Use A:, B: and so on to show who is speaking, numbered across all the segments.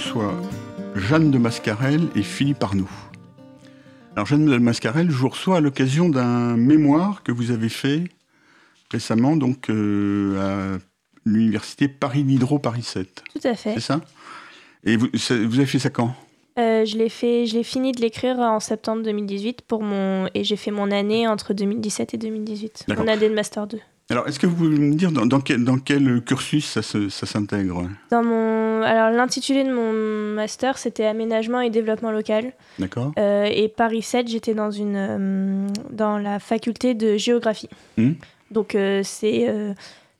A: je reçois Jeanne de Mascarel et Philippe Arnoux. Alors Jeanne de Mascarel, je vous reçois à l'occasion d'un mémoire que vous avez fait récemment donc euh, à l'université Paris Diderot Paris 7.
B: Tout à fait.
A: C'est ça? Et vous, vous, avez fait ça quand?
B: Euh, je l'ai fait, je l'ai fini de l'écrire en septembre 2018 pour mon et j'ai fait mon année entre 2017 et 2018. Mon année de master 2.
A: Alors, est-ce que vous pouvez me dire dans, quel, dans quel, cursus ça, ça s'intègre?
B: Dans mon, alors l'intitulé de mon master, c'était aménagement et développement local.
A: D'accord.
B: Euh, et Paris 7, j'étais dans une, euh, dans la faculté de géographie.
A: Hmm.
B: Donc euh, c'est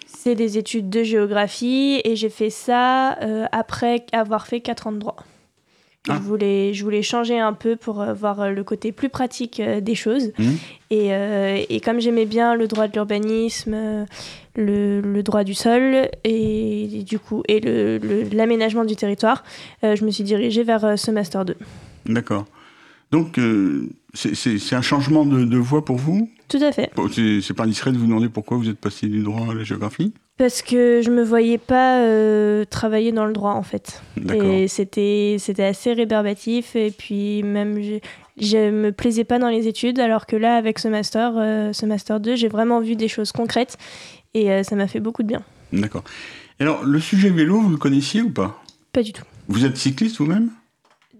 B: c'est des études de géographie et j'ai fait ça après avoir fait 4 ans de droit. Ah. Je, voulais, je voulais changer un peu pour euh, voir euh, le côté plus pratique euh, des choses.
A: Mmh.
B: Et, et, comme j'aimais bien le droit de l'urbanisme, le, le, droit du sol et, du coup et l'aménagement du territoire, je me suis dirigée vers ce master 2.
A: D'accord. Donc c'est un changement de, de voie pour vous?
B: Tout à fait.
A: C'est pas indiscret de vous demander pourquoi vous êtes passé du droit à la géographie?
B: Parce que je me voyais pas euh, travailler dans le droit en fait. Et c'était assez rébarbatif et puis même je, je me plaisais pas dans les études alors que là avec ce master euh, ce master 2, j'ai vraiment vu des choses concrètes et euh, ça m'a fait beaucoup de bien.
A: D'accord. Alors le sujet vélo, vous le connaissiez ou pas?
B: Pas du tout.
A: Vous êtes cycliste vous-même?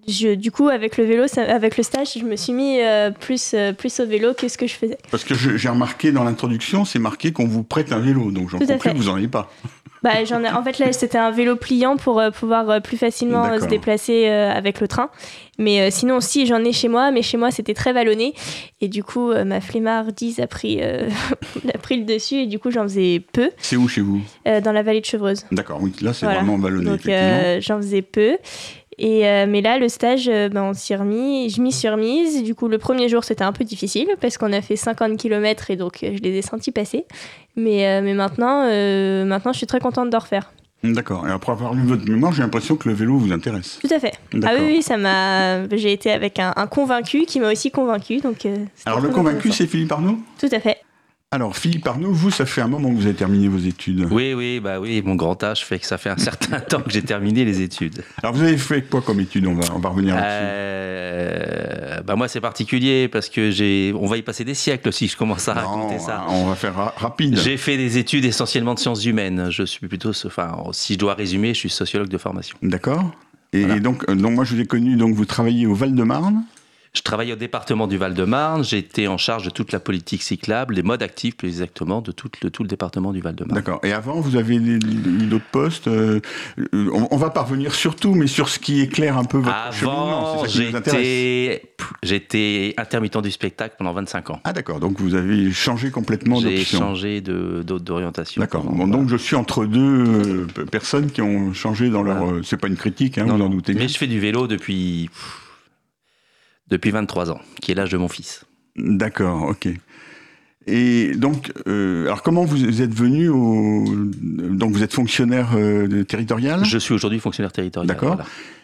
B: Du coup, avec le vélo, avec le stage, je me suis mis euh, plus, euh, plus au vélo que ce que je faisais.
A: Parce que j'ai remarqué dans l'introduction, c'est marqué qu'on vous prête un vélo, donc j'en comprends que vous n'en avez pas.
B: Bah, j'en ai, en fait, là, c'était un vélo pliant pour euh, pouvoir plus facilement se déplacer avec le train. Mais sinon, si, j'en ai chez moi, mais chez moi, c'était très vallonné. Et du coup, ma flemmardise a pris, a pris le dessus et du coup, j'en faisais peu.
A: C'est où chez vous?
B: Dans la vallée de Chevreuse.
A: D'accord, oui, là, c'est vraiment vallonné.
B: Donc, j'en faisais peu. Et, euh, mais là, le stage, euh, ben, on s'y remis, je m'y suis remise. Du coup, le premier jour, c'était un peu difficile parce qu'on a fait 50 km et donc euh, je les ai sentis passer. Mais, mais maintenant, maintenant, je suis très contente de refaire.
A: D'accord. Et après avoir lu votre mémoire, j'ai l'impression que le vélo vous intéresse.
B: Tout à fait. Ah oui, oui ça m'a. J'ai été avec un, convaincu qui m'a aussi convaincu. Donc.
A: Alors le convaincu, c'est Philippe Arnaud?
B: Tout à fait.
A: Alors, Philippe Arnaud, vous, ça fait un moment que vous avez terminé vos études.
C: Oui, oui, bah oui, mon grand âge fait que ça fait un certain temps que j'ai terminé les études.
A: Alors, vous avez fait quoi comme études on va, on va revenir là-dessus.
C: Euh, bah moi, c'est particulier parce que j'ai, on va y passer des siècles si je commence à raconter ça.
A: On va faire rapide.
C: J'ai fait des études essentiellement de sciences humaines. Je suis plutôt, enfin, si je dois résumer, je suis sociologue de formation.
A: D'accord. Et, donc, euh, donc, moi, je vous ai connu. Donc, vous travaillez au Val-de-Marne.
C: Je travaillais au département du Val-de-Marne. J'étais en charge de toute la politique cyclable, les modes actifs plus exactement, de tout le, tout le département du Val-de-Marne.
A: D'accord. Et avant, vous avez eu d'autres postes euh, on, va parvenir surtout, mais sur ce qui éclaire un peu votre
C: Avant, j'étais intermittent du spectacle pendant 25 ans.
A: Ah d'accord. Donc vous avez changé complètement
C: d'option. J'ai changé d'orientation.
A: D'accord. donc je suis entre deux euh, personnes qui ont changé dans leur... Euh, c'est pas une critique, hein, vous en doutez
C: Mais je fais du vélo depuis depuis 23 ans, qui est l'âge de mon fils.
A: D'accord, ok. Et donc, euh, alors comment vous êtes venu au... Donc vous êtes fonctionnaire euh, territorial?
C: Je suis aujourd'hui fonctionnaire territorial.
A: D'accord.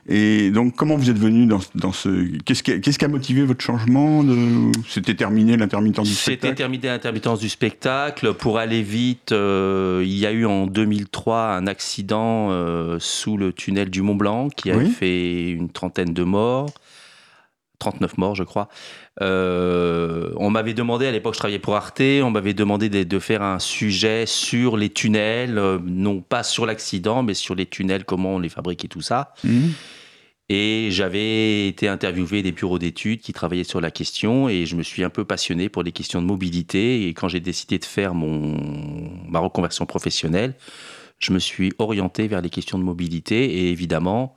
A: Et donc comment vous êtes venu dans, dans ce... Qu'est-ce qui, qui, a motivé votre changement de... C'était terminé l'intermittence du spectacle?
C: C'était terminé l'intermittence du spectacle. Pour aller vite, euh, il y a eu en 2003 un accident sous le tunnel du Mont Blanc qui a fait une trentaine de morts. 39 morts, je crois. Euh, on m'avait demandé, à l'époque, je travaillais pour Arte, on m'avait demandé de, faire un sujet sur les tunnels, euh, non pas sur l'accident, mais sur les tunnels, comment on les fabrique et tout ça.
A: Mhm.
C: Et j'avais été interviewé des bureaux d'études qui travaillaient sur la question et je me suis un peu passionné pour les questions de mobilité. Et quand j'ai décidé de faire mon, ma reconversion professionnelle, je me suis orienté vers les questions de mobilité et évidemment,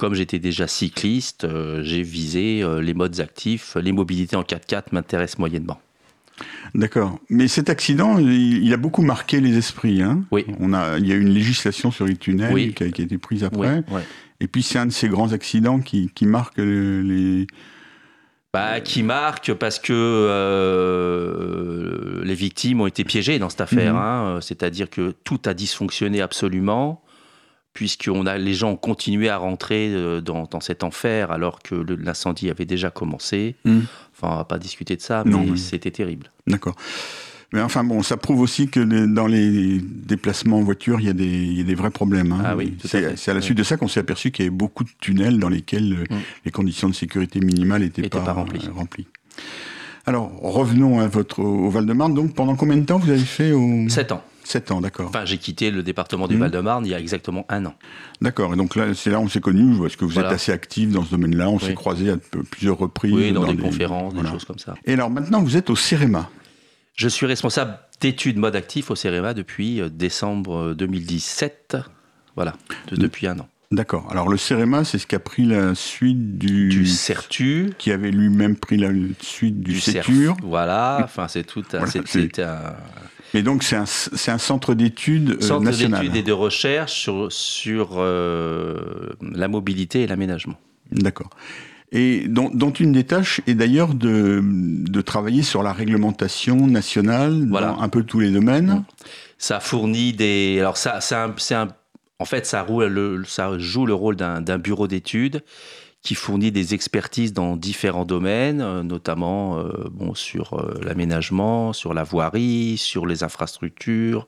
C: comme j'étais déjà cycliste, euh, j'ai visé euh, les modes actifs. Les mobilités en 4x4 m'intéressent moyennement.
A: D'accord. Mais cet accident, il, a beaucoup marqué les esprits. Hein
C: oui.
A: On a, il y a une législation sur les tunnels qui, a, été prise après. Et puis c'est un de ces grands accidents qui, qui marque les...
C: Bah, qui marque parce que euh, les victimes ont été piégées dans cette affaire. Mhm. Hein. C'est-à-dire que tout a dysfonctionné absolument puisqu'on a, les gens ont continué à rentrer euh, dans, cet enfer alors que l'incendie avait déjà commencé.
A: Hmm.
C: Enfin, on va pas discuter de ça, mais c'était terrible.
A: D'accord. Mais enfin bon, ça prouve aussi que dans les déplacements en voiture, il y a des, il y a des vrais problèmes. Hein.
C: Ah oui,
A: c'est à, la suite de ça qu'on s'est aperçu qu'il y avait beaucoup de tunnels dans lesquels euh, mm. les conditions de sécurité minimales n'étaient pas, pas remplies. Euh, remplies. Alors, revenons à votre, au Val-de-Marne. Donc, pendant combien de temps vous avez fait au...
C: Sept ans.
A: Sept ans, d'accord.
C: Enfin, j'ai quitté le département du mmh. Val-de-Marne il y a exactement un an.
A: D'accord. Et donc là, c'est là où on s'est connus, parce que vous êtes assez actif dans ce domaine-là? On s'est croisés à plusieurs reprises.
C: Oui, dans, des, conférences, des choses comme ça.
A: Et alors maintenant, vous êtes au CEREMA.
C: Je suis responsable d'études mode actif au CEREMA depuis euh, décembre 2017. Voilà, depuis un an.
A: D'accord. Alors le CEREMA, c'est ce qui a pris la suite du...
C: Du CERTU.
A: Qui avait lui-même pris la suite du, du
C: Voilà, enfin c'est tout... C'était un
A: mais donc c'est un, un, centre d'études euh,
C: centre d'études et de recherche sur, sur euh, la mobilité et l'aménagement.
A: D'accord. Et dont, dont, une des tâches est d'ailleurs de, de, travailler sur la réglementation nationale dans un peu tous les domaines.
C: Ça fournit des. Alors ça, c'est un, un, en fait, ça, roule ça joue le rôle d'un bureau d'études qui fournit des expertises dans différents domaines, euh, notamment euh, bon, sur euh, l'aménagement, sur la voirie, sur les infrastructures,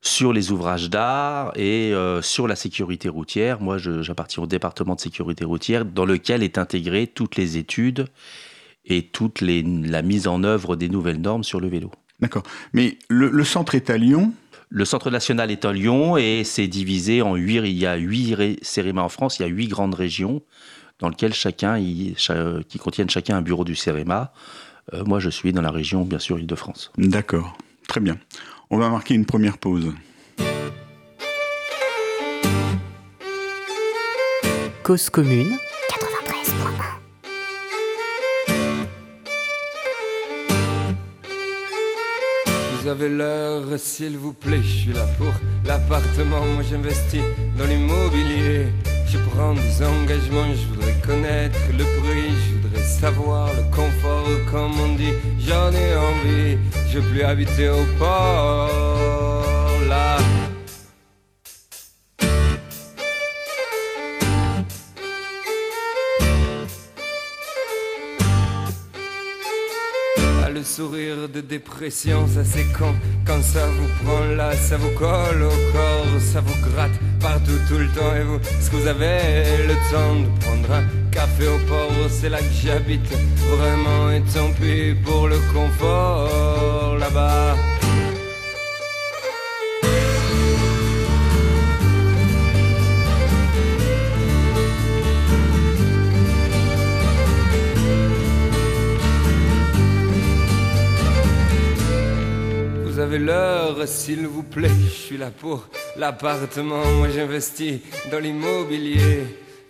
C: sur les ouvrages d'art et sur la sécurité routière. Moi, j'appartiens au département de sécurité routière dans lequel est intégrée toutes les études et toute la mise en œuvre des nouvelles normes sur le vélo.
A: D'accord. Mais le centre est à Lyon
C: le centre national est à Lyon et c'est divisé en huit. Il y a huit CEREMA en France, il y a huit grandes régions dans lesquelles chacun, qui contiennent chacun un bureau du CEREMA. Euh, moi, je suis dans la région, bien sûr, Île-de-France.
A: D'accord, très bien. On va marquer une première pause.
D: Cause commune
E: vous avez l'heure, s'il vous plaît, je suis là pour l'appartement, moi j'investis dans l'immobilier. Je prends des engagements, je voudrais connaître le prix, je voudrais savoir le confort, comme on dit, j'en ai envie, je veux plus habiter au port là. sourire de dépression, ça c'est quand, quand ça vous prend là, ça vous colle au corps, ça vous gratte partout tout le temps et vous, est-ce que vous avez le temps de prendre un café au port, c'est là que j'habite vraiment et tant pis pour le confort là-bas. Avez l'heure, s'il vous plaît, je suis là pour l'appartement, moi j'investis dans l'immobilier.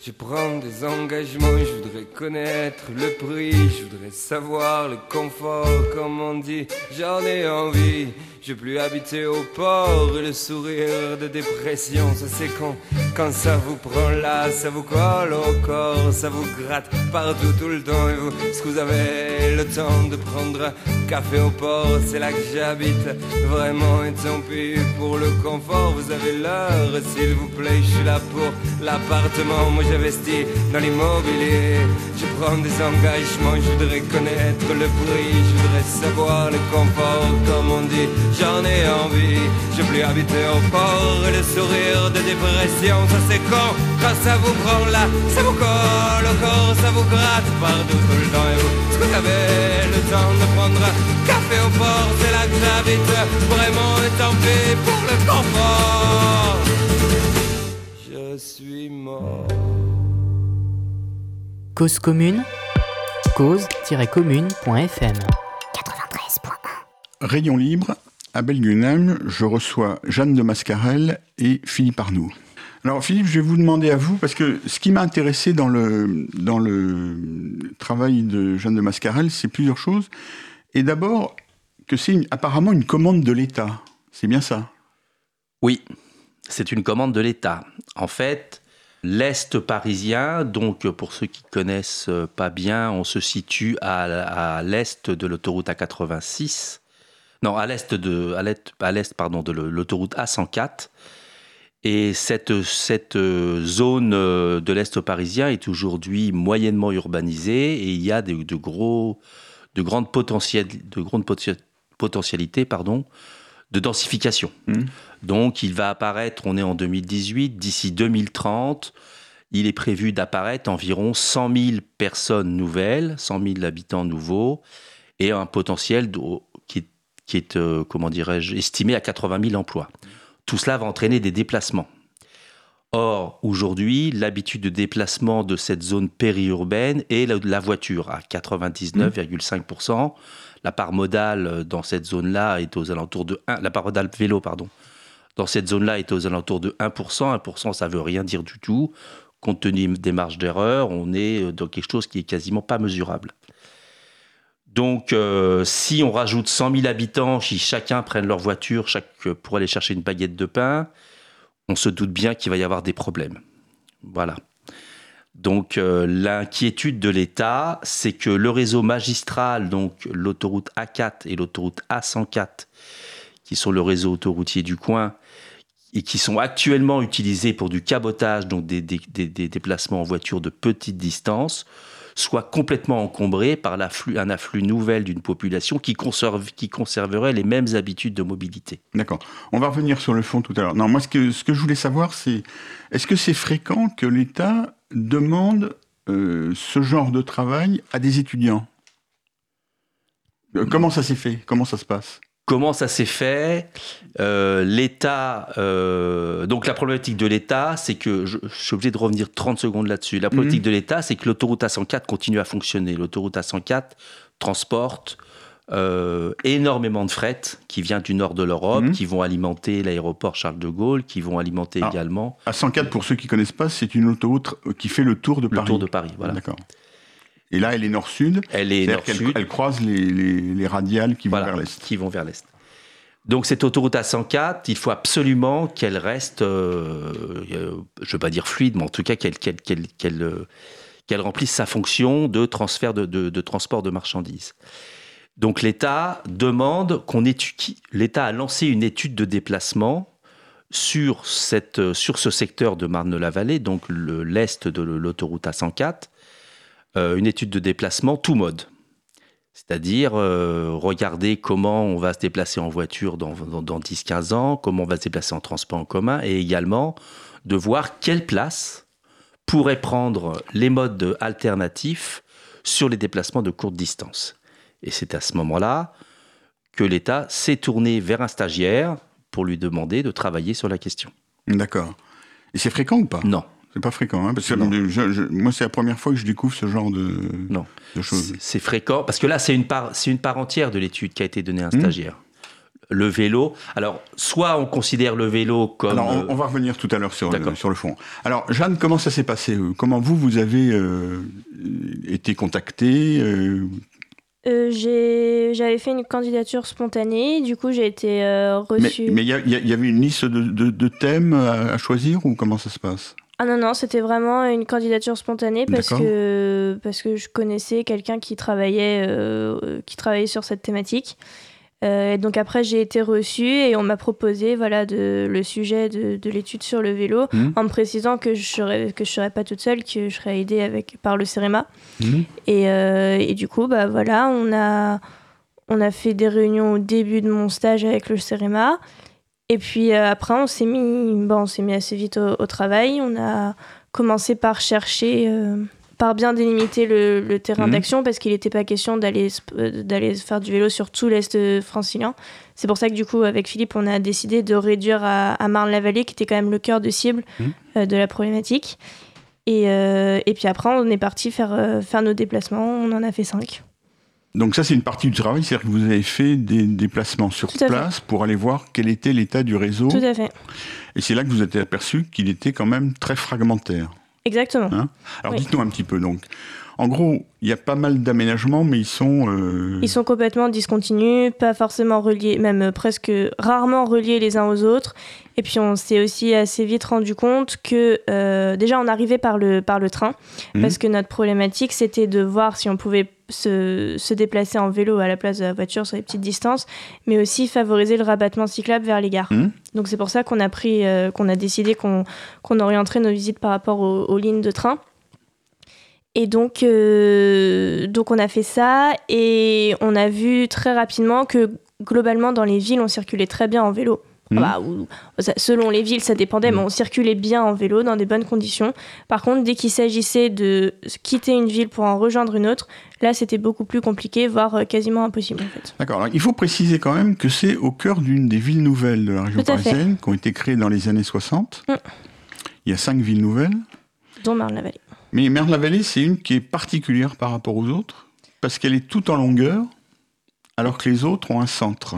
E: Je prends des engagements, je voudrais connaître le prix, je voudrais savoir le confort, comme on dit, j'en ai envie. Je plus habiter au port et le sourire de dépression, ça c'est quand, quand ça vous prend là, ça vous colle au corps, ça vous gratte partout tout le temps. Et vous, est-ce que vous avez le temps de prendre café au port? C'est là que j'habite, vraiment et tant pis pour le confort. Vous avez l'heure, s'il vous plaît, je suis là pour l'appartement. Moi j'investis dans l'immobilier, je prends des engagements, je voudrais connaître le prix, je voudrais savoir le confort, comme on dit j'en ai envie. Je plus habiter au port et le sourire de dépression, ça c'est quand, quand ça vous prend là, ça vous colle au corps, ça vous gratte partout tout le temps. Et vous, est-ce que vous avez le temps de prendre un café au port C'est là que j'habite, vraiment et tant pis pour le confort. Je suis mort.
D: Cause commune cause-commune.fm
A: Rayon libre à Belgunheim, je reçois Jeanne de Mascarel et Philippe Arnoux. Alors Philippe, je vais vous demander à vous, parce que ce qui m'a intéressé dans le, dans le travail de Jeanne de Mascarel, c'est plusieurs choses. Et d'abord, que c'est apparemment une commande de l'État. C'est bien ça?
C: Oui, c'est une commande de l'État. En fait, l'Est parisien, donc pour ceux qui connaissent pas bien, on se situe à, à l'Est de l'autoroute A86 non, à l'est de, à l'est, à l'est pardon, de l'autoroute A104. Et cette, cette zone euh, de l'Est parisien est aujourd'hui moyennement urbanisée et il y a de, gros, de grandes potentiels, de grandes potentialité pardon, de densification. Mmh. Donc il va apparaître, on est en 2018, d'ici 2030, il est prévu d'apparaître environ 100 000 personnes nouvelles, 100 000 habitants nouveaux, et un potentiel qui est, euh, estimé à 80 000 emplois. Tout cela va entraîner des déplacements. Or, aujourd'hui, l'habitude de déplacement de cette zone périurbaine est la, voiture à 99,5%. La part modale dans cette zone-là est aux alentours de 1, la part modale vélo, pardon, dans cette zone-là est aux alentours de 1%. 1%, ça veut rien dire du tout. Compte tenu des marges d'erreur, on est dans quelque chose qui est quasiment pas mesurable. Donc, euh, si on rajoute 100 000 habitants, si chacun prenne leur voiture chaque, pour aller chercher une baguette de pain, on se doute bien qu'il va y avoir des problèmes. Voilà. Donc, euh, l'inquiétude de l'État, c'est que le réseau magistral, donc l'autoroute A4 et l'autoroute A104, qui sont le réseau autoroutier du coin, et qui sont actuellement utilisés pour du cabotage, donc des, déplacements en voiture de petite distance, soient complètement encombrés par un afflux nouvel d'une population qui, conserve, qui conserverait les mêmes habitudes de mobilité.
A: D'accord. On va revenir sur le fond tout à l'heure. Non, moi, ce que, ce que je voulais savoir, c'est est-ce que c'est fréquent que l'État demande euh, ce genre de travail à des étudiants? Euh, Comment ça s'est fait? Comment ça se passe?
C: Comment ça s'est fait euh, L'État, euh, donc la problématique de l'État, c'est que, je, suis obligé de revenir 30 secondes là-dessus, la problématique mhm. de l'État, c'est que l'autoroute A104 continue à fonctionner. L'autoroute A104 transporte euh, énormément de fret qui vient du nord de l'Europe, mhm. qui vont alimenter l'aéroport Charles de Gaulle, qui vont alimenter ah, également...
A: A104, pour ceux qui ne connaissent pas, c'est une autoroute qui fait le tour de Paris.
C: Le tour de Paris, voilà.
A: D'accord. Et là, elle est nord-sud.
C: Elle est nord-sud.
A: Elle, croise les, radiales qui vont vers l'est.
C: Qui vont vers l'est. Donc cette autoroute A104, il faut absolument qu'elle reste, euh, euh, je ne veux pas dire fluide, mais en tout cas qu'elle euh, remplisse sa fonction de transfert de, transport de marchandises. Donc l'État demande qu'on étudie, l'État a lancé une étude de déplacement sur, cette, sur ce secteur de Marne-la-Vallée, donc l'est de l'autoroute A104, euh, une étude de déplacement tout mode. C'est-à-dire euh, regarder comment on va se déplacer en voiture dans, dans, 10-15 ans, comment on va se déplacer en transport en commun, et également de voir quelle place pourraient prendre les modes alternatifs sur les déplacements de courte distance. Et c'est à ce moment-là que l'État s'est tourné vers un stagiaire pour lui demander de travailler sur la question.
A: D'accord. Et c'est fréquent ou pas?
C: Non.
A: C'est pas fréquent, hein, parce que moi, c'est la première fois que je découvre ce genre de, non. choses.
C: C'est fréquent, parce que là, c'est une part, c'est une part entière de l'étude qui a été donnée à un hmm. stagiaire. Le vélo. Alors, soit on considère le vélo comme.
A: Alors, on, va revenir tout à l'heure sur, le, sur le fond. Alors, Jeanne, comment ça s'est passé Comment vous, vous avez euh, été contacté
B: euh? Euh, j'avais fait une candidature spontanée, du coup j'ai été reçue.
A: Mais il y, avait une liste de, de, thèmes à, choisir ou comment ça se passe?
B: Ah non, non, c'était vraiment une candidature spontanée parce que, parce que je connaissais quelqu'un qui, travaillait euh, qui travaillait sur cette thématique. Euh, donc après, j'ai été reçue et on m'a proposé voilà, de, le sujet de, de l'étude sur le vélo mmh. en me précisant que je ne serais, que je serais pas toute seule, que je serais aidée avec, par le CEREMA. Mmh. Et, euh, et, du coup, bah, voilà, on a, on a fait des réunions au début de mon stage avec le CEREMA. Et puis euh, après, on s'est mis, bon, on s'est mis assez vite au, travail. On a commencé par chercher, euh, par bien délimiter le, terrain mhm. d'action parce qu'il n'était pas question d'aller euh, d'aller faire du vélo sur tout l'est francilien. C'est pour ça que du coup, avec Philippe, on a décidé de réduire à, Marne-la-Vallée, qui était quand même le cœur de cible mhm. de la problématique. Et, et, puis après, on est parti faire, faire nos déplacements. On en a fait cinq.
A: Donc ça, c'est une partie du travail, c'est-à-dire que vous avez fait des déplacements sur place pour aller voir quel était l'état du réseau.
B: Tout à fait.
A: Et c'est là que vous êtes aperçu qu'il était quand même très fragmentaire.
B: Exactement.
A: Hein? Alors dites-nous un petit peu donc. En gros, il y a pas mal d'aménagements, mais ils sont...
B: Euh, ils sont complètement discontinus, pas forcément reliés, même euh, presque rarement reliés les uns aux autres. Et puis on s'est aussi assez vite rendu compte que euh, déjà on arrivait par le, par le train, mmh. parce que notre problématique c'était de voir si on pouvait se, se, déplacer en vélo à la place de la voiture sur les petites distances, mais aussi favoriser le rabattement cyclable vers les gares. Mmh. Donc c'est pour ça qu'on a pris, qu'on a décidé qu'on orienterait nos visites par rapport aux lignes de train. Et donc, euh, donc on a fait ça et on a vu très rapidement que globalement, dans les villes, on circulait très bien en vélo. Hmm. Bah, selon les villes, ça dépendait, hmm. mais on circulait bien en vélo dans des bonnes conditions. Par contre, dès qu'il s'agissait de quitter une ville pour en rejoindre une autre, là, c'était beaucoup plus compliqué, voire euh, quasiment impossible. En fait.
A: D'accord. Il faut préciser quand même que c'est au cœur d'une des villes nouvelles de la région parisienne, qui ont été créées dans les années 60. Hmm. Il y a cinq villes nouvelles.
B: Dont Marne-la-Vallée.
A: Mais Marne-la-Vallée, c'est une qui est particulière par rapport aux autres, parce qu'elle est toute en longueur, alors que les autres ont un centre.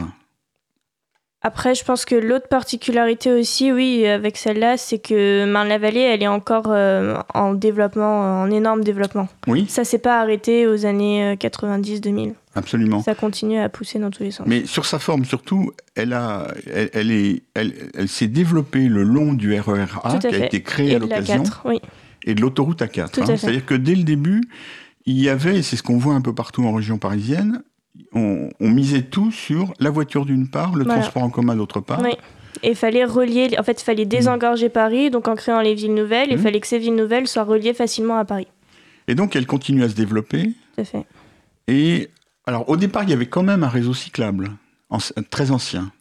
B: Après, je pense que l'autre particularité aussi, oui, avec celle-là, c'est que Marne-la-Vallée, elle est encore euh, en développement, en énorme développement.
A: Oui.
B: Ça s'est pas arrêté aux années 90-2000. Euh,
A: Absolument.
B: Ça continue à pousser dans tous les sens.
A: Mais sur sa forme, surtout, elle, a, elle, est, elle, s'est développée le long du RER A, qui a été créé à l'occasion.
B: Oui.
A: Et de l'autoroute A4. Hein. C'est-à-dire que dès le début, il y avait, et c'est ce qu'on voit un peu partout en région parisienne, on, misait tout sur la voiture d'une part, le transport en commun d'autre part.
B: Oui. Et il fallait relier, en fait, il fallait désengorger Paris, donc en créant les villes nouvelles, il mmh. fallait que ces villes nouvelles soient reliées facilement à Paris.
A: Et donc, elle continue à se développer.
B: Tout à fait.
A: Et alors, au départ, il y avait quand même un réseau cyclable, très ancien.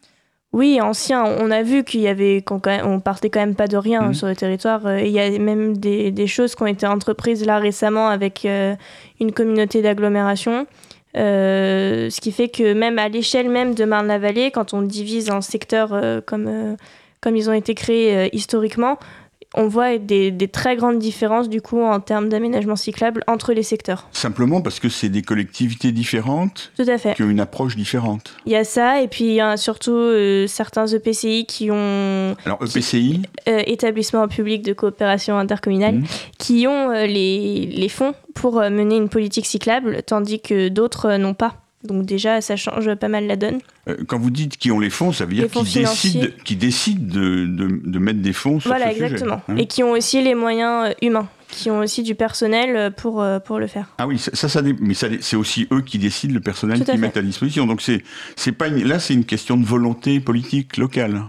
B: Oui, ancien. On a vu qu'il y avait, qu'on on partait quand même pas de rien mmh. sur le territoire. Euh, il y a même des, choses qui ont été entreprises là récemment avec euh, une communauté d'agglomération. Euh, ce qui fait que même à l'échelle même de Marne-la-Vallée, quand on divise en secteurs euh, comme, euh, comme ils ont été créés historiquement, on voit des, très grandes différences du coup en termes d'aménagement cyclable entre les secteurs.
A: Simplement parce que c'est des collectivités différentes
B: Tout à fait.
A: qui ont une approche différente.
B: Il y a ça, et puis il y a surtout euh, certains EPCI qui ont...
A: Alors EPCI
B: euh, Établissements publics de coopération intercommunale, mmh. qui ont euh, les, les fonds pour mener une politique cyclable, tandis que d'autres n'ont pas. Donc déjà, ça change pas mal la donne.
A: Euh, quand vous dites qui ont les fonds, ça veut dire qu'ils décident, qui décident de, de, mettre des fonds sur
B: voilà,
A: ce
B: sujet. Voilà, exactement. Hein. Et qui ont aussi les moyens euh, humains, qui ont aussi du personnel euh, pour, pour le faire.
A: Ah oui, ça, ça, mais c'est aussi eux qui décident le personnel qu'ils mettent à disposition. Donc c'est pas là, c'est une question de volonté politique locale.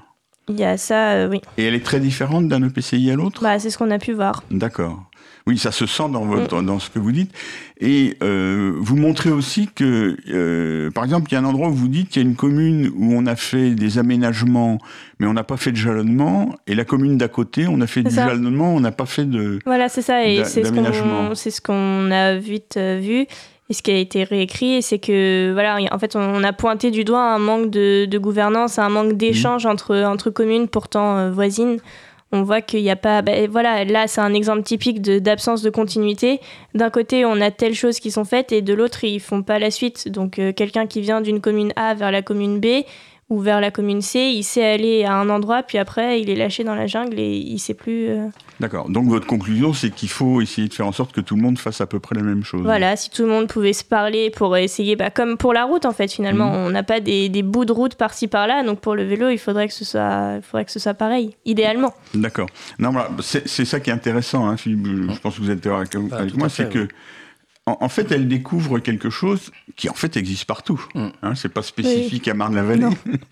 B: Il y a ça, oui.
A: Et elle est très différente d'un EPCI à l'autre?
B: Bah, C'est ce qu'on a pu voir.
A: D'accord. Oui, ça se sent dans, votre, mm. dans ce que vous dites. Et euh, vous montrez aussi que, euh, par exemple, il y a un endroit où vous dites qu'il y a une commune où on a fait des aménagements, mais on n'a pas fait de jalonnement, et la commune d'à côté, on a fait du jalonnement, on n'a pas fait de
B: Voilà, c'est ça, et c'est ce qu'on a vite euh, vu. Et ce qui a été réécrit, c'est que voilà, en fait, on a pointé du doigt un manque de, de gouvernance, un manque d'échange mm. entre, entre communes pourtant euh, voisines on voit qu'il n'y a pas. Ben, voilà, là, c'est un exemple typique d'absence de, continuité. D'un côté, on a telles choses qui sont faites et de l'autre, ils font pas la suite. Donc, euh, quelqu'un qui vient d'une commune A vers la commune B, ou vers la commune C, il sait aller à un endroit, puis après, il est lâché dans la jungle et il sait plus. Euh.
A: D'accord. Donc votre conclusion, c'est qu'il faut essayer de faire en sorte que tout le monde fasse à peu près la même chose.
B: Voilà, si tout le monde pouvait se parler pour essayer, bah, comme pour la route en fait, finalement, mhm. on n'a pas des, bouts de route par-ci par-là, donc pour le vélo, il faudrait que ce soit, il faudrait que ce soit pareil, idéalement.
A: D'accord. Non, voilà, c'est ça qui est intéressant, hein, Philippe. Je pense que vous êtes d'accord avec, ah, moi, c'est que en, fait, elle découvre quelque chose qui en fait existe partout. Mm. Hein, c'est pas spécifique à Marne-la-Vallée,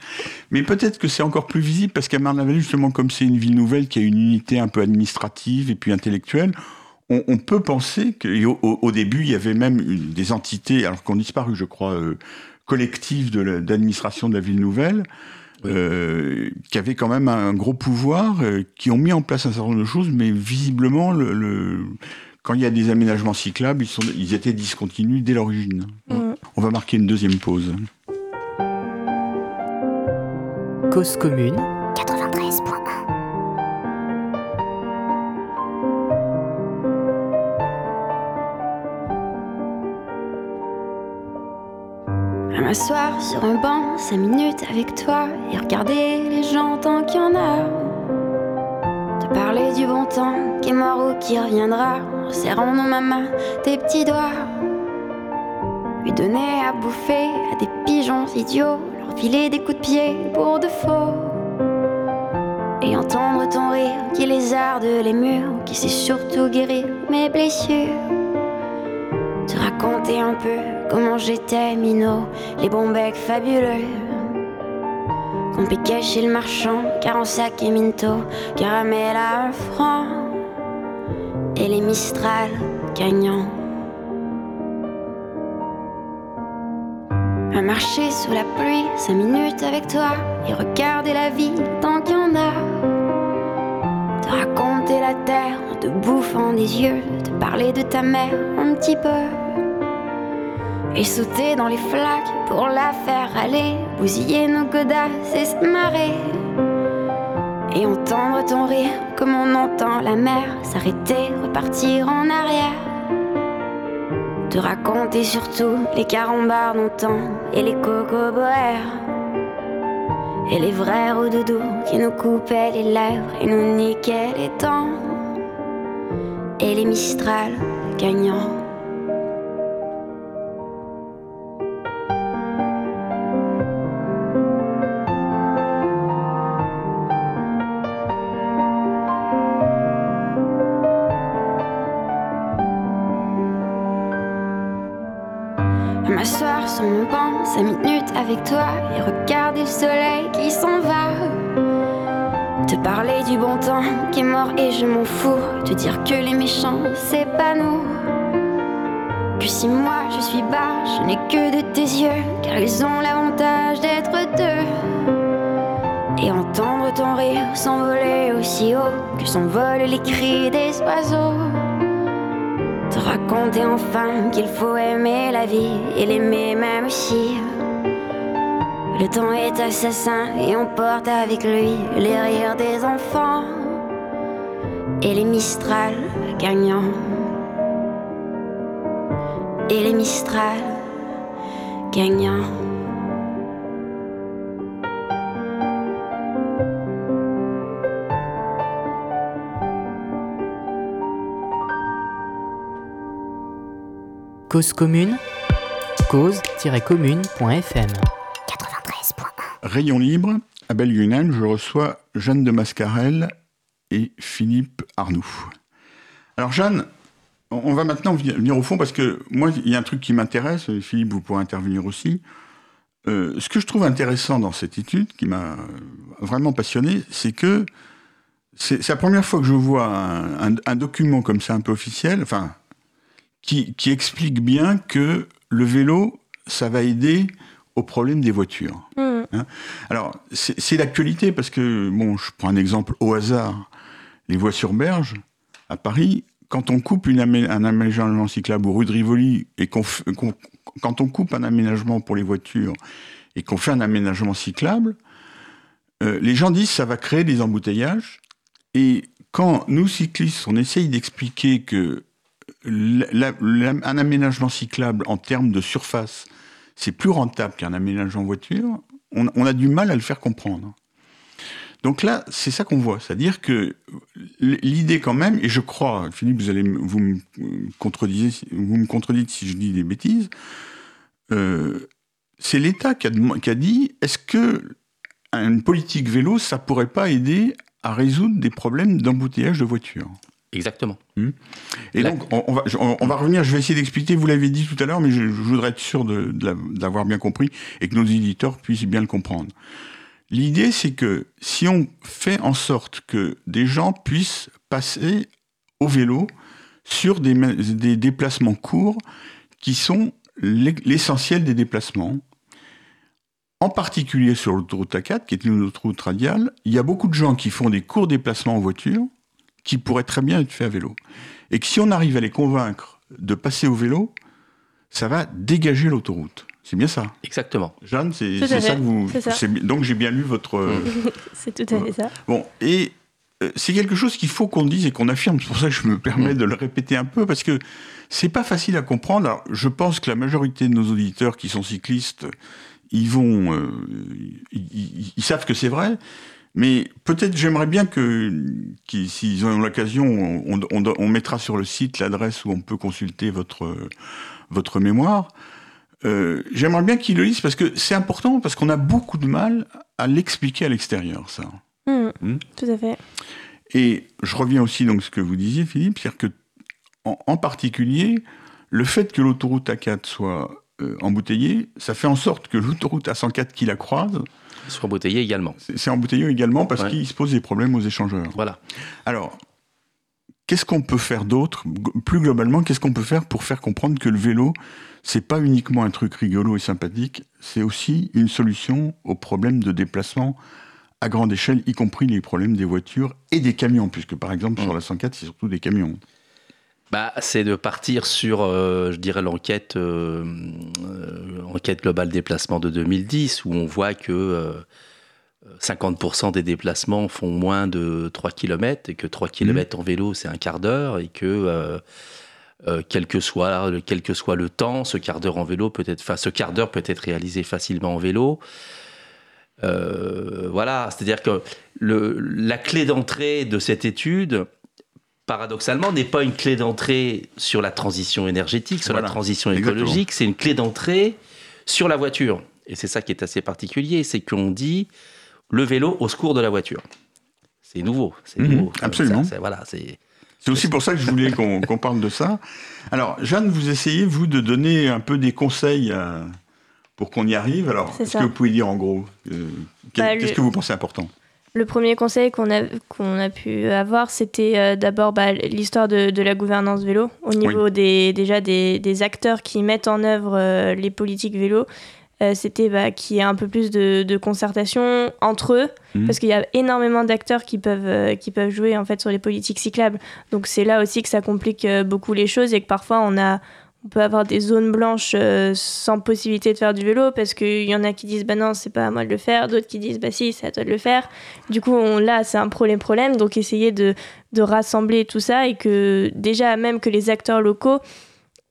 A: mais peut-être que c'est encore plus visible parce qu'à Marne-la-Vallée, justement, comme c'est une ville nouvelle qui a une unité un peu administrative et puis intellectuelle, on, peut penser qu'au au, début, il y avait même des entités, alors qu'on disparu, je crois, euh, collectives d'administration de, la ville nouvelle. Euh, qui avaient quand même un gros pouvoir, euh, qui ont mis en place un certain nombre de choses, mais visiblement le quand il y a des aménagements cyclables, ils, sont, ils étaient discontinus dès l'origine. On va marquer une deuxième pause.
D: Cause commune
F: 93.1 À m'asseoir sur un banc, cinq minutes avec toi et regarder les gens tant qu'il y en a. Te parler du bon temps qui est mort ou qui reviendra serrant dans ma main tes petits doigts. Lui donner à bouffer à des pigeons idiots, leur filer des coups de pied pour de faux. Et entendre ton rire qui lézarde les murs, qui sait surtout guérir mes blessures. Te raconter un peu comment j'étais minot, les bons becs fabuleux. Qu'on piquait chez le marchand, car en sac et minto, caramel à un franc et les Mistral gagnants. À marcher sous la pluie cinq minutes avec toi et regarder la vie tant qu'il y en a. Te raconter la terre en te bouffant des yeux, te parler de ta mère un petit peu. Et sauter dans les flaques pour la faire aller, bousiller nos godasses et se marrer. Et entendre ton rire comme on entend la mer s'arrêter, repartir en arrière. Te raconter surtout les carambars d'antan et les cocoboères. Et les vrais doudou qui nous coupaient les lèvres et nous niquaient les dents. Et les Mistral gagnants. Sur mon banc cinq minutes avec toi et regarder le soleil qui s'en va. Te parler du bon temps qui est mort et je m'en fous. Te dire que les méchants, c'est pas nous. Que si moi je suis bas, je n'ai que de tes yeux, car ils ont l'avantage d'être deux. Et entendre ton rire s'envoler aussi haut que s'envolent les cris des oiseaux. Te raconter enfin qu'il faut aimer la vie et l'aimer même aussi. Le temps est assassin et on porte avec lui les rires des enfants et les Mistral gagnants. Et les Mistral gagnants.
D: Cause commune, cause-commune.fm 93.1
A: Rayon libre, à Belgunel, je reçois Jeanne de Mascarel et Philippe Arnoux. Alors Jeanne, on va maintenant venir au fond parce que moi, il y a un truc qui m'intéresse, Philippe, vous pourrez intervenir aussi. Euh, ce que je trouve intéressant dans cette étude, qui m'a vraiment passionné, c'est que c'est la première fois que je vois un, un, document comme ça un peu officiel, enfin qui, explique bien que le vélo, ça va aider au problème des voitures. Mm. Hein. Alors, c'est l'actualité parce que, bon, je prends un exemple au hasard. Les voies sur berge, à Paris, quand on coupe une un aménagement cyclable ou rue de Rivoli, et qu'on quand on coupe un aménagement pour les voitures et qu'on fait un aménagement cyclable, euh, les gens disent que ça va créer des embouteillages. Et quand nous, cyclistes, on essaye d'expliquer que un aménagement cyclable en termes de surface, c'est plus rentable qu'un aménagement voiture, on, a du mal à le faire comprendre. Donc là, c'est ça qu'on voit, c'est-à-dire que l'idée quand même, et je crois, Philippe, vous allez vous me contredisez, vous me contredites si je dis des bêtises, euh, c'est l'État qui a, dit, est-ce que une politique vélo, ça pourrait pas aider à résoudre des problèmes d'embouteillage de voitures?
C: Exactement.
A: Hmm. Et donc, on, va, on, va, revenir, je vais essayer d'expliquer, vous l'avez dit tout à l'heure, mais je, voudrais être sûr de, de l'avoir bien compris et que nos éditeurs puissent bien le comprendre. L'idée, c'est que si on fait en sorte que des gens puissent passer au vélo sur des, des déplacements courts qui sont l'essentiel des déplacements, en particulier sur l'autoroute A4, qui est une autoroute radiale, il y a beaucoup de gens qui font des courts déplacements en voiture, qui pourraient très bien être faits à vélo. Et que si on arrive à les convaincre de passer au vélo, ça va dégager l'autoroute. C'est bien ça.
C: Exactement.
A: Jeanne, c'est ça que vous. Donc j'ai bien lu votre. Euh,
B: c'est tout à fait ça.
A: Bon, et euh, c'est quelque chose qu'il faut qu'on dise et qu'on affirme. C'est pour ça que je me permets de le répéter un peu parce que c'est pas facile à comprendre. Alors, je pense que la majorité de nos auditeurs qui sont cyclistes, ils vont, euh, ils, savent que c'est vrai. Mais peut-être j'aimerais bien que, s'ils ont l'occasion, on, on, mettra sur le site l'adresse où on peut consulter votre, votre mémoire. Euh, j'aimerais bien qu'ils le lisent parce que c'est important, parce qu'on a beaucoup de mal à l'expliquer à l'extérieur, ça.
B: Mmh, mmh. Tout à fait.
A: Et je reviens aussi donc à ce que vous disiez, Philippe, c'est-à-dire que, en, particulier, le fait que l'autoroute A4 soit euh, embouteillée, ça fait en sorte que l'autoroute A104 qui la croise
C: soit embouteillé également.
A: C'est embouteillé également parce qu'il se pose des problèmes aux échangeurs.
C: Voilà.
A: Alors, qu'est-ce qu'on peut faire d'autre Plus globalement, qu'est-ce qu'on peut faire pour faire comprendre que le vélo, c'est pas uniquement un truc rigolo et sympathique, c'est aussi une solution aux problèmes de déplacement à grande échelle, y compris les problèmes des voitures et des camions, puisque par exemple sur la 104, c'est surtout des camions.
C: Bah, c'est de partir sur, euh, je dirais, l'enquête euh, euh, enquête globale déplacement de 2010, où on voit que 50% des déplacements font moins de 3 km, et que 3 km mmh. en vélo, c'est un quart d'heure, et que quel, que soit, quel que soit le temps, ce quart d'heure en vélo peut être, enfin, ce quart d'heure peut être réalisé facilement en vélo. voilà, c'est-à-dire que le, la clé d'entrée de cette étude, paradoxalement, n'est pas une clé d'entrée sur la transition énergétique, sur la transition écologique, c'est une clé d'entrée sur la voiture. Et c'est ça qui est assez particulier, c'est qu'on dit le vélo au secours de la voiture. C'est nouveau, c'est
A: mhm, nouveau. Absolument. voilà, c'est. C'est aussi pour ça que je voulais qu'on parle de ça. Alors, Jeanne, vous essayez, vous, de donner un peu des conseils pour qu'on y arrive. Alors, est-ce que vous pouvez dire en gros euh, bah, Qu'est-ce que vous pensez important?
B: Le premier conseil qu'on a, qu'on a pu avoir, c'était euh, d'abord bah, l'histoire de, de, la gouvernance vélo, au niveau des, déjà des, des, acteurs qui mettent en œuvre euh, les politiques vélo. Euh, c'était bah, qu'il y ait un peu plus de, de concertation entre eux, mmh. parce qu'il y a énormément d'acteurs qui peuvent, qui peuvent jouer en fait sur les politiques cyclables. Donc c'est là aussi que ça complique beaucoup les choses et que parfois on a, on peut avoir des zones blanches euh, sans possibilité de faire du vélo parce qu'il y en a qui disent bah non c'est pas à moi de le faire. D'autres qui disent bah si c'est à toi de le faire. Du coup là c'est un problème problème. Donc essayer de, de, rassembler tout ça et que déjà même que les acteurs locaux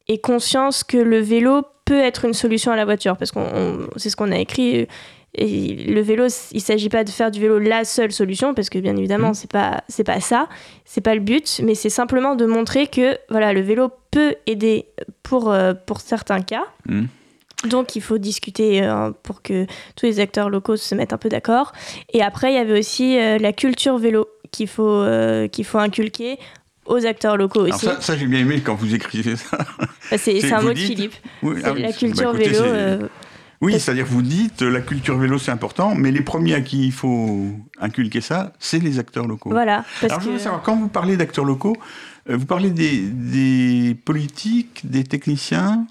B: aient conscience que le vélo peut être une solution à la voiture. Parce qu'on c'est ce qu'on a écrit et le vélo, il s'agit pas de faire du vélo la seule solution, parce que bien évidemment, mmh. c'est pas c'est pas ça, c'est pas le but, mais c'est simplement de montrer que voilà, le vélo peut aider pour euh, pour certains cas. Mmh. Donc il faut discuter euh, pour que tous les acteurs locaux se mettent un peu d'accord. Et après, il y avait aussi euh, la culture vélo qu'il faut qu'il faut inculquer aux acteurs locaux aussi.
A: ça, ça j'ai bien aimé quand vous écrivez ça.
B: Bah, c'est un mot de Philippe. Ah la culture bah, vélo.
A: Oui, c'est-à-dire vous dites la culture vélo c'est important, mais les premiers à qui il faut inculquer ça, c'est les acteurs locaux.
B: Voilà.
A: Alors je veux savoir, quand vous parlez d'acteurs locaux, euh, vous parlez des, politiques, des techniciens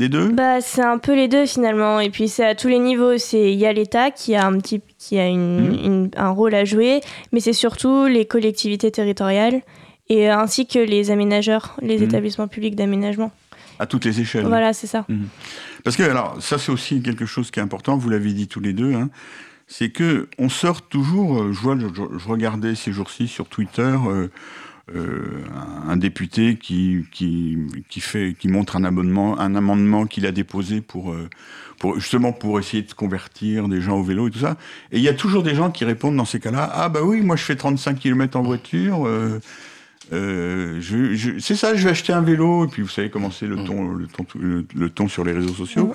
A: des deux?
B: Bah, C'est un peu les deux finalement. Et puis c'est à tous les niveaux. Il y a l'État qui a, un, petit, qui a mmh. un rôle à jouer, mais c'est surtout les collectivités territoriales et ainsi que les aménageurs, les mmh. établissements publics d'aménagement.
A: À toutes les échelles.
B: Voilà, c'est ça. Mmh.
A: Parce que, alors, ça c'est aussi quelque chose qui est important, vous l'avez dit tous les deux, hein, c'est que on sort toujours, euh, je, vois, je, regardais ces jours-ci sur Twitter, euh, euh, un député qui, qui, qui, fait, qui montre un, abonnement, un amendement qu'il a déposé pour, pour, justement pour essayer de convertir des gens au vélo et tout ça. Et il y a toujours des gens qui répondent dans ces cas-là, ah bah oui, moi je fais 35 km en voiture. Euh, je, c'est ça, je vais acheter un vélo, et puis vous savez comment c'est le, mm. ton, le, ton, le, ton sur les réseaux sociaux,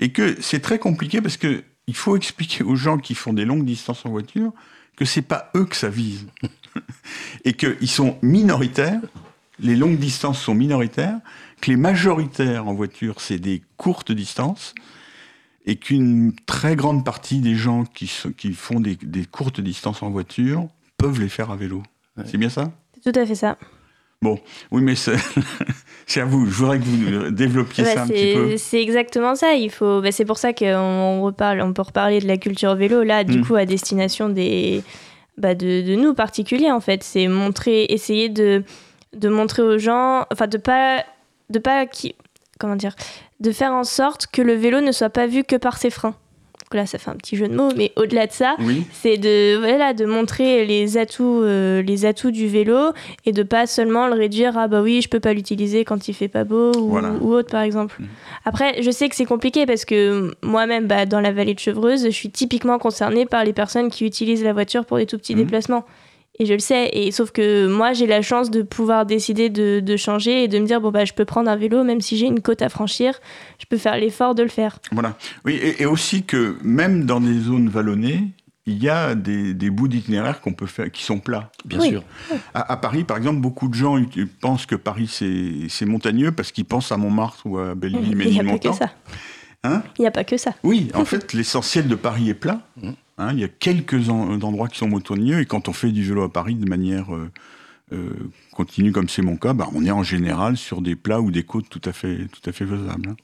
A: et que c'est très compliqué parce que il faut expliquer aux gens qui font des longues distances en voiture que c'est pas eux que ça vise, et qu'ils sont minoritaires, les longues distances sont minoritaires, que les majoritaires en voiture, c'est des courtes distances, et qu'une très grande partie des gens qui, qui font des, des courtes distances en voiture peuvent les faire à vélo. C'est bien ça?
B: Tout à fait ça.
A: Bon, oui, mais c'est à vous. Je voudrais que vous développiez bah, ça un petit peu.
B: C'est exactement ça. Il faut. Bah, c'est pour ça qu'on reparle. On peut reparler de la culture vélo là, du mm. coup, à destination des, bah, de, de, nous particuliers en fait. C'est montrer, essayer de, de montrer aux gens, enfin, de pas, de pas qui, comment dire, de faire en sorte que le vélo ne soit pas vu que par ses freins là ça fait un petit jeu de mots, mais au-delà de ça, c'est de, voilà, de montrer les atouts, euh, les atouts du vélo et de pas seulement le réduire à bah oui, je peux pas l'utiliser quand il fait pas beau ou, autre par exemple. Mm. Après, je sais que c'est compliqué parce que moi-même, bah, dans la vallée de Chevreuse, je suis typiquement concernée par les personnes qui utilisent la voiture pour des tout petits mm. déplacements. Et je le sais. Et sauf que moi, j'ai la chance de pouvoir décider de, de, changer et de me dire bon bah je peux prendre un vélo même si j'ai une côte à franchir, je peux faire l'effort de le faire.
A: Voilà. Oui, et, aussi que même dans des zones vallonnées, il y a des, des bouts d'itinéraire qu'on peut faire qui sont plats.
C: Bien sûr.
A: À, Paris, par exemple, beaucoup de gens pensent que Paris c'est montagneux parce qu'ils pensent à Montmartre ou à Belleville,
B: Il n'y a pas que ça. Hein? Il n'y a pas que ça.
A: Oui, en fait, l'essentiel de Paris est plat. Hein, il y a quelques endroits qui sont montagneux et quand on fait du vélo à Paris de manière euh, continue comme c'est mon cas, bah, on est en général sur des plats ou des côtes tout à fait, tout à fait faisables. Hein.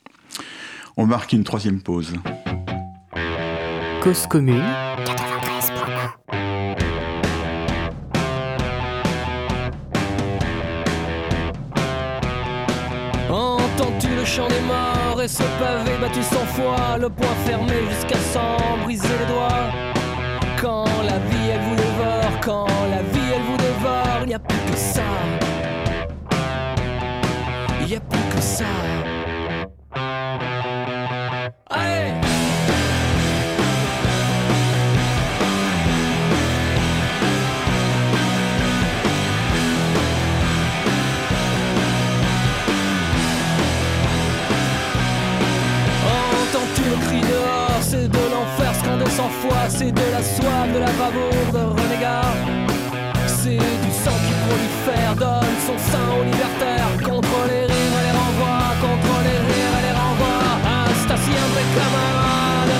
A: On marque une troisième pause.
D: Cause commune
G: Entends-tu le chant des morts? Ce pavé battu sans foi, le poing fermé jusqu'à s'en briser les doigts Quand la vie elle vous dévore, quand la vie elle vous dévore, il n'y a plus que ça. Il n'y a plus que ça. C'est de la soif, de la bravoure, de renégat. C'est du sang qui prolifère, donne son sein aux libertaires. Contre les rires et les renvoie, contre les rires et les renvoie. Hasta siempre camarade.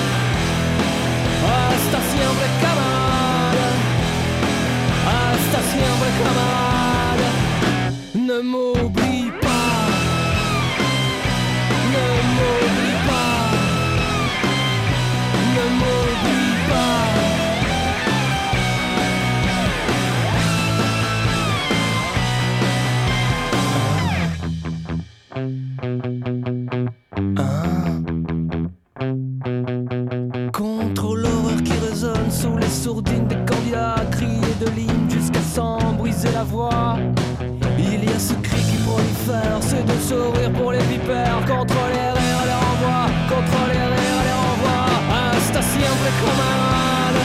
G: Hasta siempre camarade. Hasta siempre camarade. Ne m'oublie siempre camarade,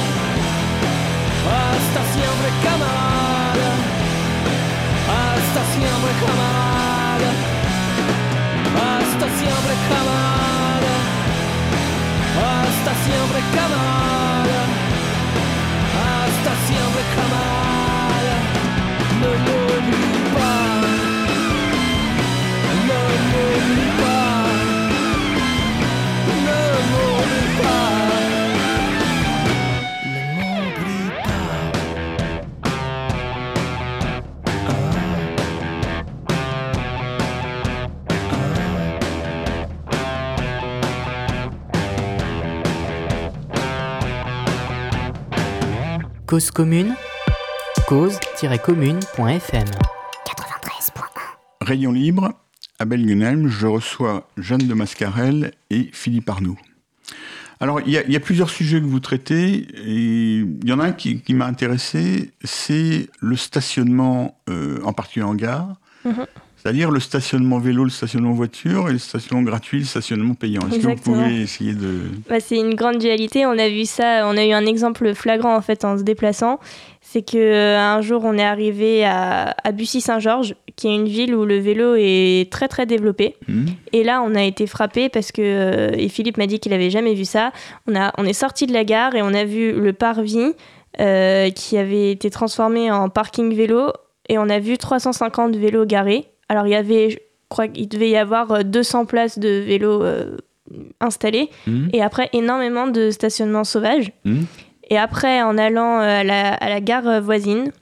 G: hasta siempre camarade, hasta siempre camarade,
D: Cause commune cause-commune.fm
A: Rayon libre, à Belgenheim, je reçois Jeanne de Mascarel et Philippe Arnoux. Alors, il y, a- il y a plusieurs sujets que vous traitez, et il y en a un qui, qui m'a intéressé, c'est le stationnement, euh, en particulier en gare,
B: Mhm.
A: C'est-à-dire le stationnement vélo, le stationnement voiture, et le stationnement gratuit, le stationnement payant. Est-ce que vous pouvez essayer de...
B: Bah, c'est une grande dualité. On a vu ça, on a eu un exemple flagrant en fait en se déplaçant. C'est que euh, un jour on est arrivé à, à Bussy-Saint-Georges, qui est une ville où le vélo est très très développé.
A: Hmm
B: Et là, on a été frappé parce que euh, et Philippe m'a dit qu'il avait jamais vu ça. On a, on est sorti de la gare et on a vu le parvis euh, qui avait été transformé en parking vélo et on a vu 350 vélos garés. Alors il y avait, je crois qu'il devait y avoir euh, 200 places de vélos euh, installées
A: Hmm
B: et après énormément de stationnements sauvages.
A: Hmm
B: Et après, en allant euh, à la, à la gare euh, voisine,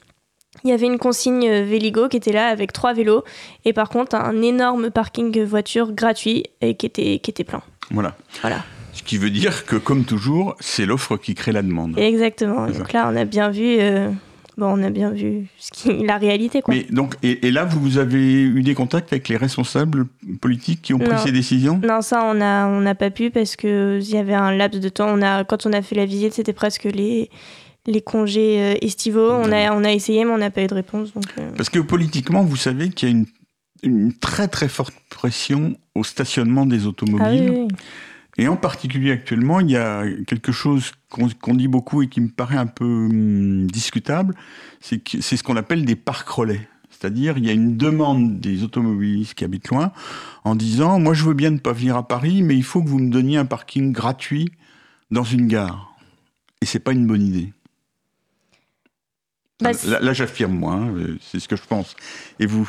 B: il y avait une consigne euh, Véligo qui était là avec trois vélos et par contre un énorme parking voiture gratuit et qui était, qui était plein.
A: Voilà.
B: Voilà.
A: Ce qui veut dire que, comme toujours, c'est l'offre qui crée la demande.
B: Exactement. Donc là, on a bien vu, euh, bon, on a bien vu ce qui, la réalité quoi.
A: Mais donc, et, et là, vous, avez eu des contacts avec les responsables politiques qui ont pris ces décisions?
B: Non, ça, on n'a on n'a pas pu parce qu'il y avait un laps de temps. On a, quand on a fait la visite, c'était presque les, les congés euh, estivaux. On a, on a essayé, mais on n'a pas eu de réponse. Donc, euh,
A: Parce que politiquement, vous savez qu'il y a une, une très très forte pression au stationnement des
B: ah oui,
A: automobiles.
B: oui.
A: Et en particulier actuellement, il y a quelque chose qu'on dit beaucoup et qui me paraît un peu hum, discutable, c'est ce qu'on appelle des parcs relais. C'est-à-dire, il y a une demande des automobilistes qui habitent loin en disant, moi je veux bien ne pas venir à Paris, mais il faut que vous me donniez un parking gratuit dans une gare. Et c'est pas une bonne idée.
B: Bah,
A: là, là, j'affirme moi, hein, euh, c'est ce que je pense. Et vous?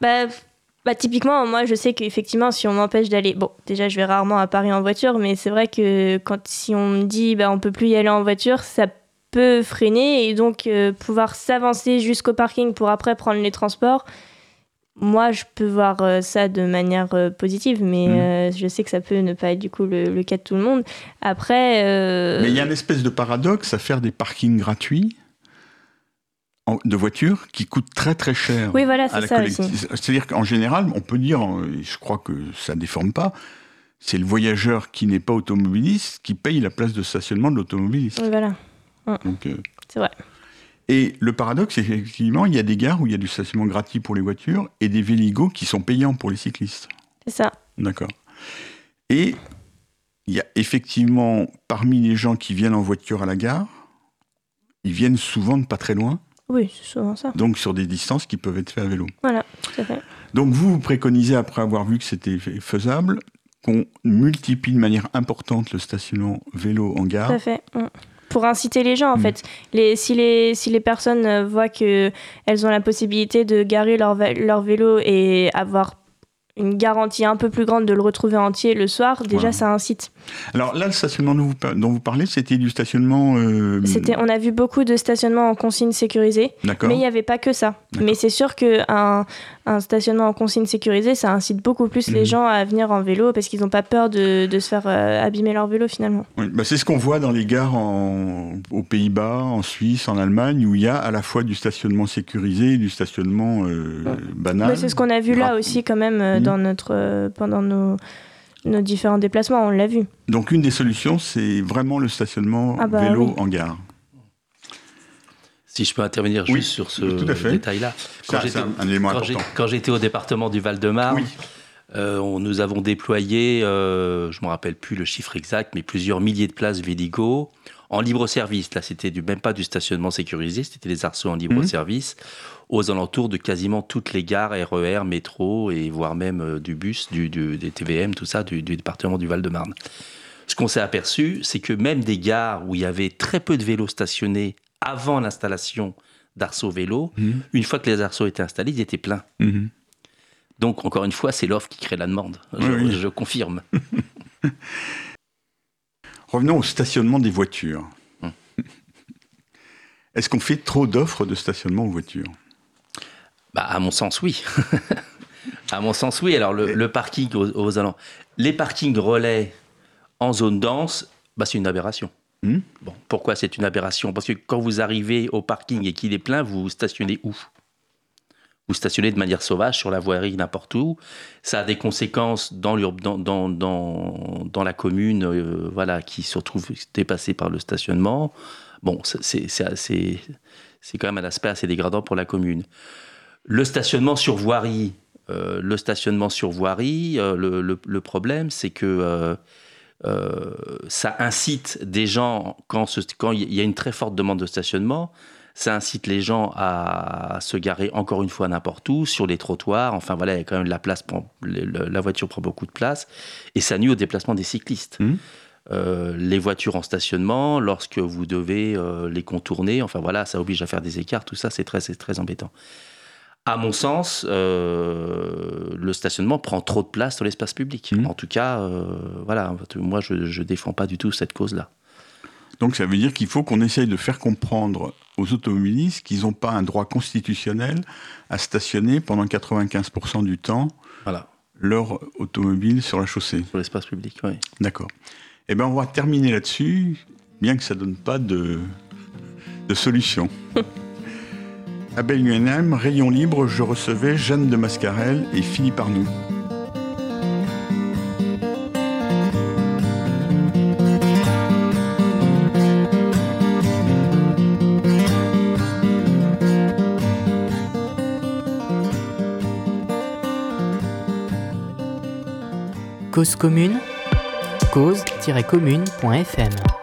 B: Bah, bah, typiquement, moi, je sais qu'effectivement, si on m'empêche d'aller. Bon, déjà, je vais rarement à Paris en voiture, mais c'est vrai que quand si on me dit bah, on peut plus y aller en voiture, ça peut freiner et donc pouvoir s'avancer jusqu'au parking pour après prendre les transports moi, je peux voir euh, ça de manière euh, positive, mais mm. euh, je sais que ça peut ne pas être du coup le, cas de tout le monde. Après.
A: Mais il y a une espèce de paradoxe à faire des parkings gratuits de voitures qui coûtent très très cher.
B: Oui, voilà, c'est ça aussi.
A: C'est-à-dire qu'en général, on peut dire, je crois que ça ne déforme pas, c'est le voyageur qui n'est pas automobiliste qui paye la place de stationnement de l'automobiliste.
B: Oui, voilà. c'est vrai.
A: Et le paradoxe, c'est qu'effectivement, il y a des gares où il y a du stationnement gratuit pour les voitures et des véligos qui sont payants pour les cyclistes.
B: C'est ça.
A: D'accord. Et il y a effectivement, parmi les gens qui viennent en voiture à la gare, ils viennent souvent de pas très loin.
B: Oui, c'est souvent ça.
A: Donc sur des distances qui peuvent être faites à vélo.
B: Voilà, tout à fait.
A: Donc vous, vous préconisez, après avoir vu que c'était faisable, qu'on multiplie de manière importante le stationnement vélo en gare.
B: Tout à fait. Pour inciter les gens en mm. fait. Les, si, les, si les personnes euh, voient qu'elles ont la possibilité de garer leur, leur vélo et avoir une garantie un peu plus grande de le retrouver entier le soir, déjà ça incite.
A: Alors là, le stationnement dont vous, parlez, c'était du stationnement. Euh,
B: c'était, on a vu beaucoup de stationnements en consigne sécurisée, mais il n'y avait pas que ça. Mais c'est sûr qu'un un stationnement en consigne sécurisée, ça incite beaucoup plus les mhm. gens à venir en vélo parce qu'ils n'ont pas peur de, de, se faire euh, abîmer leur vélo finalement.
A: bah c'est ce qu'on voit dans les gares en, aux Pays-Bas, en Suisse, en Allemagne, où il y a à la fois du stationnement sécurisé et du stationnement euh, banal.
B: c'est ce qu'on a vu là aussi quand même mhm. Dans notre, pendant nos nos différents déplacements, on l'a vu.
A: Donc une des solutions, c'est vraiment le stationnement ah bah vélo en gare.
C: Si je peux intervenir juste sur ce détail-là. Quand j'étais au département du Val-de-Marne, euh, nous avons déployé, euh, je ne me rappelle plus le chiffre exact, mais plusieurs milliers de places Véligo en libre service. Là, c'était même pas du stationnement sécurisé, c'était des arceaux en libre mhm. service aux alentours de quasiment toutes les gares RER, métro et voire même euh, du bus, du, des TVM, tout ça, du, département du Val-de-Marne. Ce qu'on s'est aperçu, c'est que même des gares où il y avait très peu de vélos stationnés avant l'installation d'arceaux vélos, mhm. une fois que les arceaux étaient installés, ils étaient pleins. Mhm. Donc, encore une fois, c'est l'offre qui crée la demande. Je, confirme.
A: Revenons au stationnement des voitures. Hum. Est-ce qu'on fait trop d'offres de stationnement aux voitures?
C: Bah, à mon sens, oui. à mon sens, oui. Alors, le, parking aux, aux les parkings relais en zone dense, bah, c'est une aberration. Hmm. Bon, pourquoi c'est une aberration? Parce que quand vous arrivez au parking et qu'il est plein, vous stationnez où? Vous stationnez de manière sauvage sur la voirie n'importe où. Ça a des conséquences dans, la commune euh, voilà, qui se retrouve dépassée par le stationnement. Bon, c'est quand même un aspect assez dégradant pour la commune. Le stationnement sur voirie, euh, le stationnement sur voirie, euh, le, problème, c'est que ça incite des gens, quand il y a une très forte demande de stationnement, ça incite les gens à se garer encore une fois n'importe où, sur les trottoirs. Enfin voilà, il y a quand même la place, la voiture prend beaucoup de place, et ça nuit au déplacement des cyclistes. Mmh. les voitures en stationnement, lorsque vous devez les contourner, enfin voilà, ça oblige à faire des écarts, tout ça, c'est très, très embêtant. À mon sens, euh, le stationnement prend trop de place dans l'espace public. Mmh. En tout cas, euh, voilà, moi, je ne défends pas du tout cette cause-là.
A: Donc ça veut dire qu'il faut qu'on essaye de faire comprendre aux automobilistes qu'ils n'ont pas un droit constitutionnel à stationner pendant 95% du temps voilà. leur automobile sur la chaussée.
C: Sur l'espace public, oui.
A: D'accord. Eh bien, on va terminer là-dessus, bien que ça ne donne pas de, de solution. À Bellingham, rayon libre, je recevais Jeanne de Mascarel et Philippe Arnoux.
D: Cause commune, cause-commune.fm